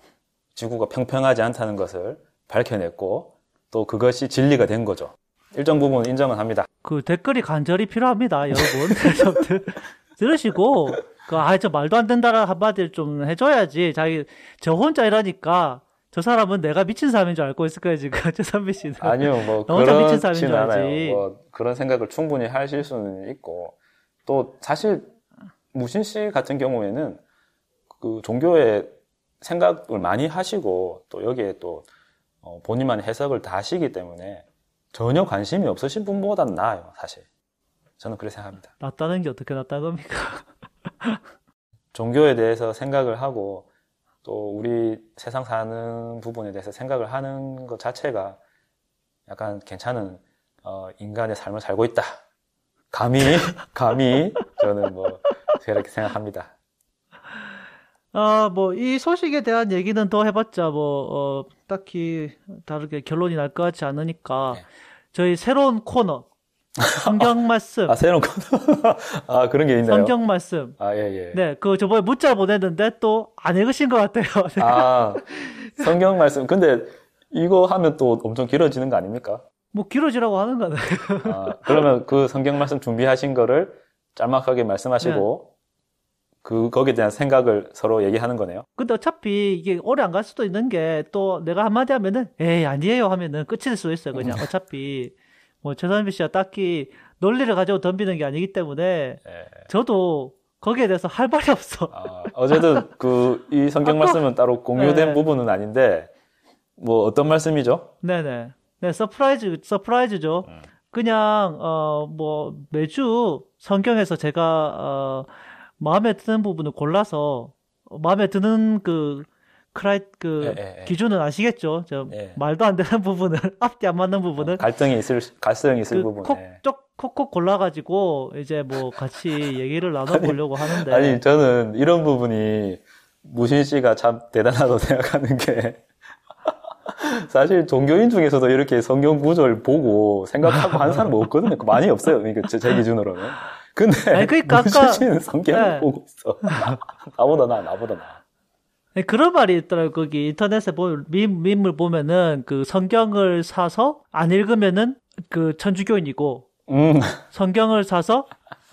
지구가 평평하지 않다는 것을 밝혀냈고 또 그것이 진리가 된 거죠. 일정 부분 인정은 합니다. 그 댓글이 간절히 필요합니다, 여러분. 들으시고 그 아 저 말도 안 된다라 한마디를 좀 해줘야지. 자기 저 혼자 이러니까 저 사람은 내가 미친 사람인 줄 알고 있을 거예요 지금 최선비 씨는. 아니요, 뭐 혼자 미친 사람인 줄 알지. 뭐 그런 생각을 충분히 하실 수는 있고 또 사실 무신 씨 같은 경우에는 그 종교의 생각을 많이 하시고 또 여기에 또 어, 본인만의 해석을 다 하시기 때문에 전혀 관심이 없으신 분보다는 나아요, 사실. 저는 그렇게 생각합니다. 낫다는 게 어떻게 낫다는 겁니까? 종교에 대해서 생각을 하고 또 우리 세상 사는 부분에 대해서 생각을 하는 것 자체가 약간 괜찮은 어, 인간의 삶을 살고 있다. 감히 감히 저는 뭐 그렇게 생각합니다. 아, 뭐, 이 소식에 대한 얘기는 더 해봤자, 뭐, 어, 딱히 다르게 결론이 날 것 같지 않으니까, 네. 저희 새로운 코너, 성경 말씀. 아, 새로운 코너. 아, 그런 게 있나요? 성경 말씀. 아, 예, 예. 네, 그 저번에 문자 보냈는데 또 안 읽으신 것 같아요. 아, 성경 말씀. 근데 이거 하면 또 엄청 길어지는 거 아닙니까? 뭐 길어지라고 하는 거네. 아, 그러면 그 성경 말씀 준비하신 거를 짤막하게 말씀하시고 네. 그 거기에 대한 생각을 서로 얘기하는 거네요. 근데 어차피 이게 오래 안 갈 수도 있는 게 또 내가 한마디 하면은 에이 아니에요 하면은 끝이 될 수도 있어요. 그냥 음. 어차피 뭐 최선비 씨가 딱히 논리를 가지고 덤비는 게 아니기 때문에 네. 저도 거기에 대해서 할 말이 없어. 아, 어쨌든 그이 성경 말씀은 따로 공유된 네. 부분은 아닌데 뭐 어떤 말씀이죠? 네네. 네 surprise surprise죠. 음. 그냥 어 뭐 매주 성경에서 제가 어 마음에 드는 부분을 골라서 마음에 드는 그 cri 그 예, 예, 기준은 아시겠죠? 저 예. 말도 안 되는 부분을 앞뒤 안 맞는 부분은 어, 갈등이 있을 갈등이 있을 그 부분. 콕쪽 콕콕 골라가지고 이제 뭐 같이 얘기를 나눠보려고 아니, 하는데. 아니 저는 이런 부분이 무신 씨가 참 대단하다고 생각하는 게 사실 종교인 중에서도 이렇게 성경 구절 보고 생각하고 하는 사람 없거든요. 많이 없어요. 그러니까 제, 제 기준으로는. 근데 아니, 그러니까 무신 씨는 성경을 네. 보고 있어. 나보다 나, 나보다 나. 네, 그런 말이 있더라고요. 거기 인터넷에 보면, 밈, 밈을 보면은 그 성경을 사서 안 읽으면은 그 천주교인이고, 음. 성경을 사서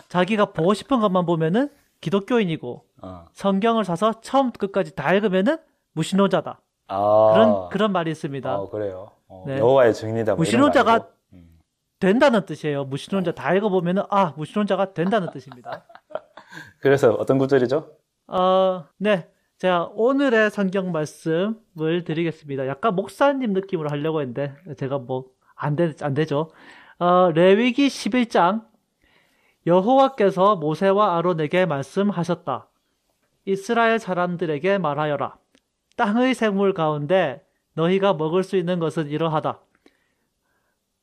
자기가 보고 싶은 것만 보면은 기독교인이고, 어. 성경을 사서 처음 끝까지 다 읽으면은 무신론자다. 아. 그런, 그런 말이 있습니다. 아, 그래요. 어, 네. 여호와의 증인이다. 뭐 무신론자가 음. 된다는 뜻이에요. 무신론자 다 읽어보면은, 아, 무신론자가 된다는 뜻입니다. 그래서 어떤 구절이죠? 어, 네. 자, 오늘의 성경 말씀을 드리겠습니다. 약간 목사님 느낌으로 하려고 했는데, 제가 뭐, 안 되, 안 되죠. 어, 레위기 11장, 여호와께서 모세와 아론에게 말씀하셨다. 이스라엘 사람들에게 말하여라. 땅의 생물 가운데 너희가 먹을 수 있는 것은 이러하다.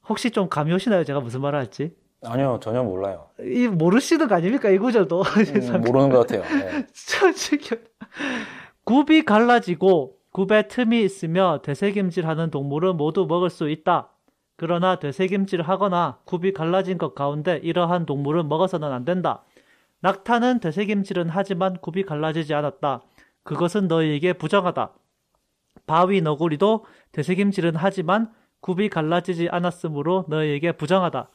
혹시 좀 감이 오시나요? 제가 무슨 말을 할지? 아니요, 전혀 몰라요. 이 모르시는 거 아닙니까? 이 구절도. 음, 모르는 것 같아요. 네. 굽이 갈라지고 굽에 틈이 있으며 되새김질하는 동물은 모두 먹을 수 있다. 그러나 되새김질 하거나 굽이 갈라진 것 가운데 이러한 동물은 먹어서는 안 된다. 낙타는 되새김질은 하지만 굽이 갈라지지 않았다. 그것은 너희에게 부정하다. 바위 너구리도 되새김질은 하지만 굽이 갈라지지 않았으므로 너희에게 부정하다.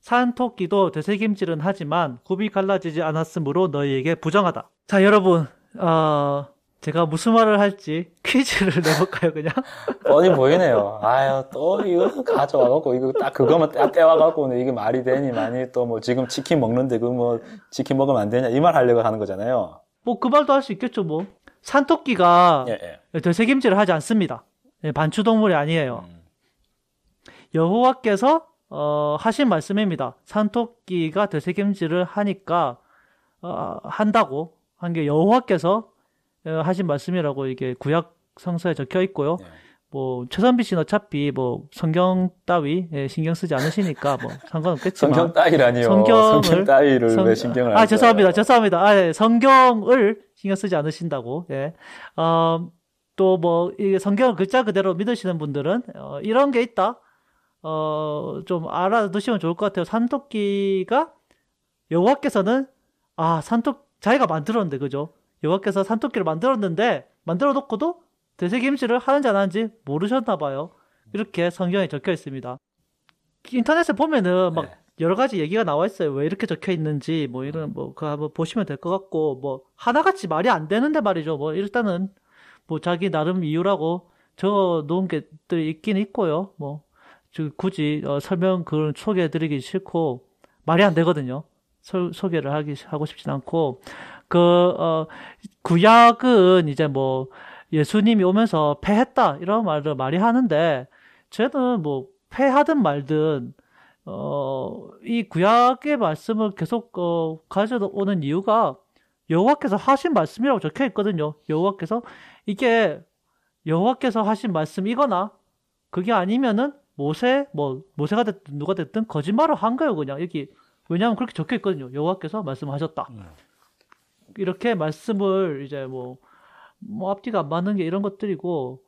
산 토끼도 되새김질은 하지만 굽이 갈라지지 않았으므로 너희에게 부정하다. 자, 여러분, 어, 제가 무슨 말을 할지 퀴즈를 내볼까요, 그냥? 뻔히 보이네요. 아유, 또 이거 가져와갖고, 이거 딱 그거만 딱 떼와갖고, 이게 말이 되니, 많이 또 뭐 지금 치킨 먹는데 그 뭐 치킨 먹으면 안 되냐, 이 말 하려고 하는 거잖아요. 뭐 그 말도 할 수 있겠죠, 뭐. 산토끼가 예, 예. 되새김질을 하지 않습니다. 예, 반추동물이 아니에요. 음. 여호와께서 어, 하신 말씀입니다. 산토끼가 되새김질을 하니까 어, 한다고 한 게 여호와께서 어, 하신 말씀이라고 이게 구약 성서에 적혀 있고요. 네. 뭐 최선비 씨는 어차피 뭐 성경 따위 예, 신경 쓰지 않으시니까 뭐 상관없겠지만 성경 따위라니요. 성경을 성경 따위를 성, 왜 신경을 아 죄송합니다. 죄송합니다. 아 예, 성경을 신경 쓰지 않으신다고. 예. 어, 또뭐 이게 성경을 글자 그대로 믿으시는 분들은 어, 이런 게 있다. 어, 좀 알아두시면 좋을 것 같아요. 산토끼가 여호와께서는 아 산토 자기가 만들었는데 그죠? 여호와께서 산토끼를 만들었는데 만들어 놓고도 되새김질을 하는지 안 하는지 모르셨나 봐요. 이렇게 성경에 적혀 있습니다. 인터넷에 보면은 막 네. 여러 가지 얘기가 나와 있어요. 왜 이렇게 적혀 있는지 뭐 이런 뭐 그거 한번 보시면 될 것 같고 뭐 하나같이 말이 안 되는데 말이죠. 뭐 일단은 뭐 자기 나름 이유라고 적어 놓은 게들이 있긴 있고요. 뭐 굳이 어, 설명 그런 소개해드리기 싫고 말이 안 되거든요. 소, 소개를 하기 하고 싶진 않고 그 어, 구약은 이제 뭐 예수님이 오면서 패했다 이런 말을 많이 하는데 저는 뭐 패하든 말든 어, 이 구약의 말씀을 계속 어, 가져오는 이유가 여호와께서 하신 말씀이라고 적혀 있거든요. 여호와께서 이게 여호와께서 하신 말씀이거나 그게 아니면은 모세 뭐 모세가 됐든 누가 됐든 거짓말을 한 거예요 그냥 여기 왜냐하면 그렇게 적혀 있거든요. 여호와께서 말씀하셨다. 음. 이렇게 말씀을 이제 뭐, 뭐 앞뒤가 안 맞는 게 이런 것들이고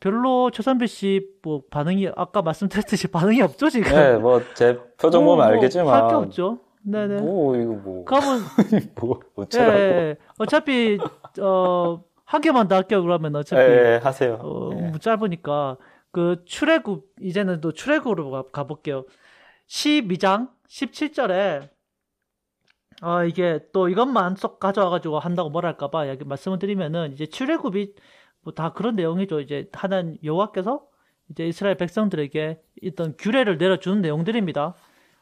별로 최선배 씨 뭐 반응이 아까 말씀드렸듯이 반응이 없죠 지금. 네, 뭐 제 표정 보면 뭐, 알겠지만 할 게 없죠. 네네. 뭐 이거 뭐. 그러면 뭐 어쩌라고. 예, 어차피 어 한 개만 더 할게요 그러면 어차피. 예, 하세요. 어, 예. 짧으니까 그 출애굽 이제는 또 출애굽으로 가, 볼게요 12장 17절에 아 이게 또 이것만 쏙 가져와 가지고 한다고 뭐랄까 봐 여기 말씀을 드리면은 이제 출애굽이 뭐 다 그런 내용이죠. 이제 하나님 여호와께서 이제 이스라엘 백성들에게 있던 규례를 내려주는 내용들입니다.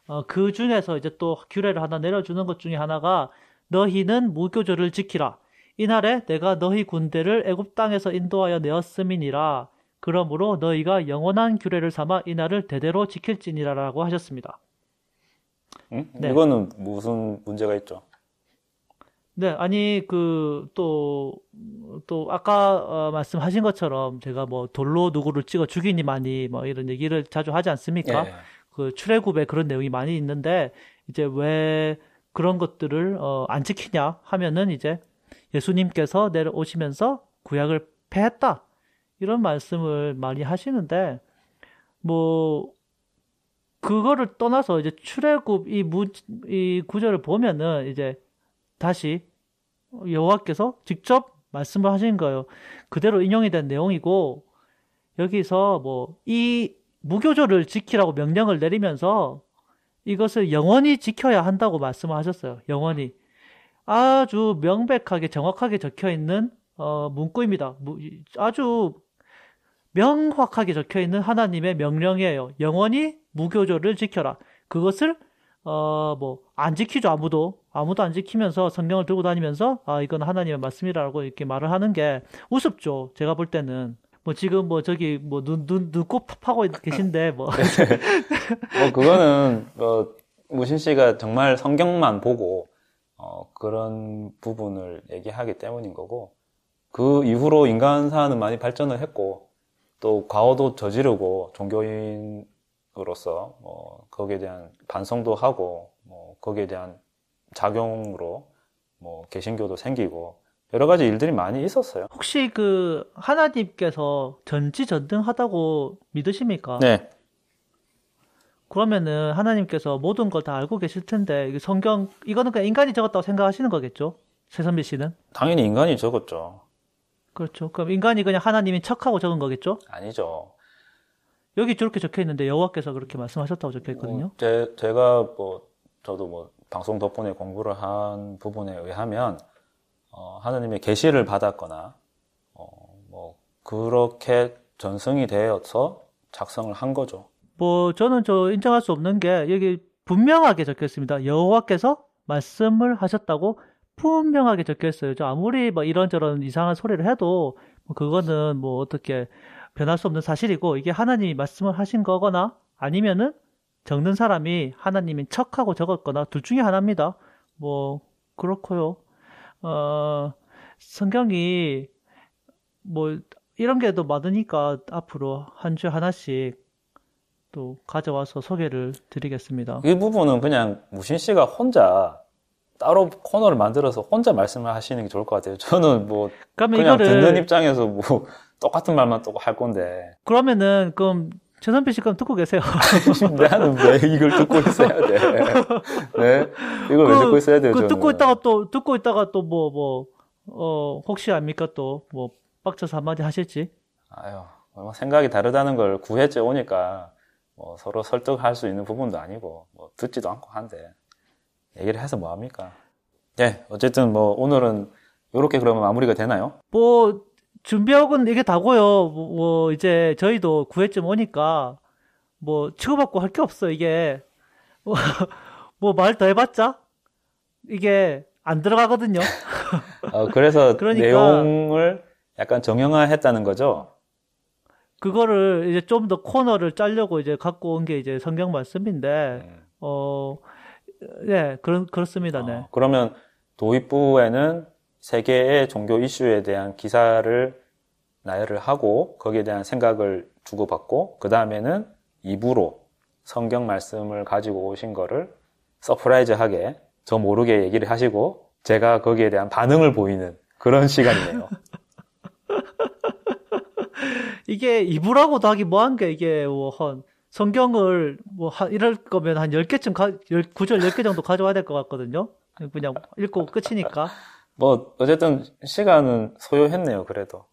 어, 그 중에서 이제 또 규례를 하나 내려주는 것 중에 하나가 너희는 무교절을 지키라. 이날에 내가 너희 군대를 애굽 땅에서 인도하여 내었음이니라. 그러므로 너희가 영원한 규례를 삼아 이 날을 대대로 지킬지니라라고 하셨습니다. 응? 네. 이거는 무슨 문제가 있죠? 네, 아니 그또또 아까 어, 말씀하신 것처럼 제가 뭐 돌로 누구를 찍어 죽이니 많이 뭐 이런 얘기를 자주 하지 않습니까? 예. 그 출애굽에 그런 내용이 많이 있는데 이제 왜 그런 것들을 어, 안 지키냐 하면은 이제 예수님께서 내려오시면서 구약을 폐했다 이런 말씀을 많이 하시는데 뭐 그거를 떠나서 이제 출애굽 이, 무, 이 구절을 보면은 이제 다시 여호와께서 직접 말씀을 하신 거예요. 그대로 인용이 된 내용이고 여기서 뭐 이 무교조를 지키라고 명령을 내리면서 이것을 영원히 지켜야 한다고 말씀을 하셨어요. 영원히 아주 명백하게 정확하게 적혀 있는 어, 문구입니다. 아주 명확하게 적혀 있는 하나님의 명령이에요. 영원히 무교조를 지켜라. 그것을 어 뭐 안 지키죠 아무도 아무도 안 지키면서 성경을 들고 다니면서 아 이건 하나님의 말씀이라고 이렇게 말을 하는 게 우습죠. 제가 볼 때는 뭐 지금 뭐 저기 뭐 눈 눈 눈곱 파고 계신데 뭐. 네. 뭐 그거는 뭐 무신 씨가 정말 성경만 보고 어 그런 부분을 얘기하기 때문인 거고 그 이후로 인간 사는 많이 발전을 했고 또 과오도 저지르고 종교인으로서 뭐 거기에 대한 반성도 하고 뭐 거기에 대한 작용으로 뭐 개신교도 생기고 여러 가지 일들이 많이 있었어요. 혹시 그 하나님께서 전지전능하다고 믿으십니까? 네. 그러면은 하나님께서 모든 걸 다 알고 계실 텐데 성경 이거는 그냥 인간이 적었다고 생각하시는 거겠죠? 최선미 씨는? 당연히 인간이 적었죠. 그렇죠. 그럼 인간이 그냥 하나님이 척하고 적은 거겠죠? 아니죠. 여기 저렇게 적혀 있는데 여호와께서 그렇게 말씀하셨다고 적혀 있거든요. 뭐 제, 제가 뭐 저도 뭐 방송 덕분에 공부를 한 부분에 의하면 어, 하느님의 계시를 받았거나 어, 뭐 그렇게 전승이 되어서 작성을 한 거죠. 뭐 저는 저 인정할 수 없는 게 여기 분명하게 적혀 있습니다. 여호와께서 말씀을 하셨다고 분명하게 적혀 있어요. 저 아무리 뭐 이런저런 이상한 소리를 해도 뭐 그거는 뭐 어떻게 변할 수 없는 사실이고 이게 하나님이 말씀을 하신 거거나 아니면은 적는 사람이 하나님인 척하고 적었거나 둘 중에 하나입니다. 뭐 그렇고요. 어 성경이 뭐 이런 게 더 많으니까 앞으로 한 주 하나씩 또 가져와서 소개를 드리겠습니다. 이 부분은 그냥 무신 씨가 혼자 따로 코너를 만들어서 혼자 말씀을 하시는 게 좋을 것 같아요. 저는 뭐 그냥 이거를... 듣는 입장에서 뭐 똑같은 말만 또 할 건데. 그러면은 그럼 최선필 씨 그럼 듣고 계세요. 나는 왜 이걸 듣고 있어야 돼? 네, 이걸 그, 왜 듣고 있어야 돼요? 그 듣고 있다가 또 듣고 있다가 또 뭐 뭐 어 혹시 압니까 또 뭐 빡쳐서 한마디 하실지. 아유, 뭐 생각이 다르다는 걸 9회째 오니까 뭐 서로 설득할 수 있는 부분도 아니고 뭐 듣지도 않고 한데 얘기를 해서 뭐 합니까? 네, 어쨌든 뭐 오늘은 이렇게 그러면 마무리가 되나요? 뭐 준비하고는 이게 다고요. 뭐, 뭐 이제 저희도 9회쯤 오니까 뭐 치고받고 할 게 없어 이게 뭐 말 더 해봤자 이게 안 들어가거든요. 어, 그래서 그러니까, 내용을 약간 정형화했다는 거죠. 그거를 이제 좀 더 코너를 짜려고 이제 갖고 온 게 이제 성경 말씀인데 음. 어, 네, 그런 그렇습니다. 네. 어, 그러면 도입부에는 세계의 종교 이슈에 대한 기사를 나열을 하고 거기에 대한 생각을 주고받고 그 다음에는 2부로 성경 말씀을 가지고 오신 거를 surprise하게 저 모르게 얘기를 하시고 제가 거기에 대한 반응을 보이는 그런 시간이네요. 이게 2부라고도 하기 뭐한 게 이게 뭐한 성경을 뭐 한, 이럴 거면 한 10개쯤 가, 10, 9절 10개 정도 가져와야 될 것 같거든요. 그냥 읽고 끝이니까. 뭐 어쨌든 시간은 소요했네요. 그래도.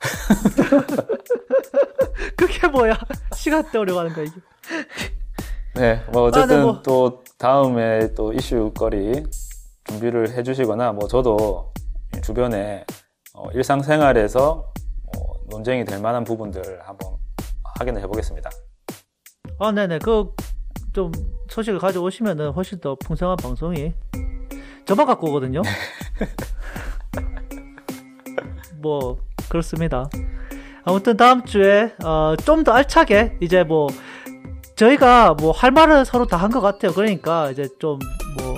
그게 뭐야? 시간 때우려고 하는 거야 이게. 네, 뭐 어쨌든 아, 네, 뭐. 또 다음에 또 이슈거리 준비를 해주시거나 뭐 저도 주변에 어, 일상생활에서 어, 논쟁이 될 만한 부분들 한번 확인을 해보겠습니다. 아, 네네. 그 좀 소식을 가져오시면은 훨씬 더 풍성한 방송이 저만 갖고 오거든요. 뭐 그렇습니다. 아무튼 다음 주에 어, 좀 더 알차게 이제 뭐 저희가 뭐 할 말은 서로 다 한 것 같아요. 그러니까 이제 좀 뭐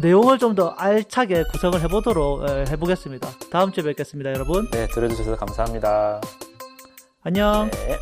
내용을 좀 더 알차게 구성을 해보도록 에, 해보겠습니다. 다음 주에 뵙겠습니다, 여러분. 네, 들어주셔서 감사합니다. 안녕. 네.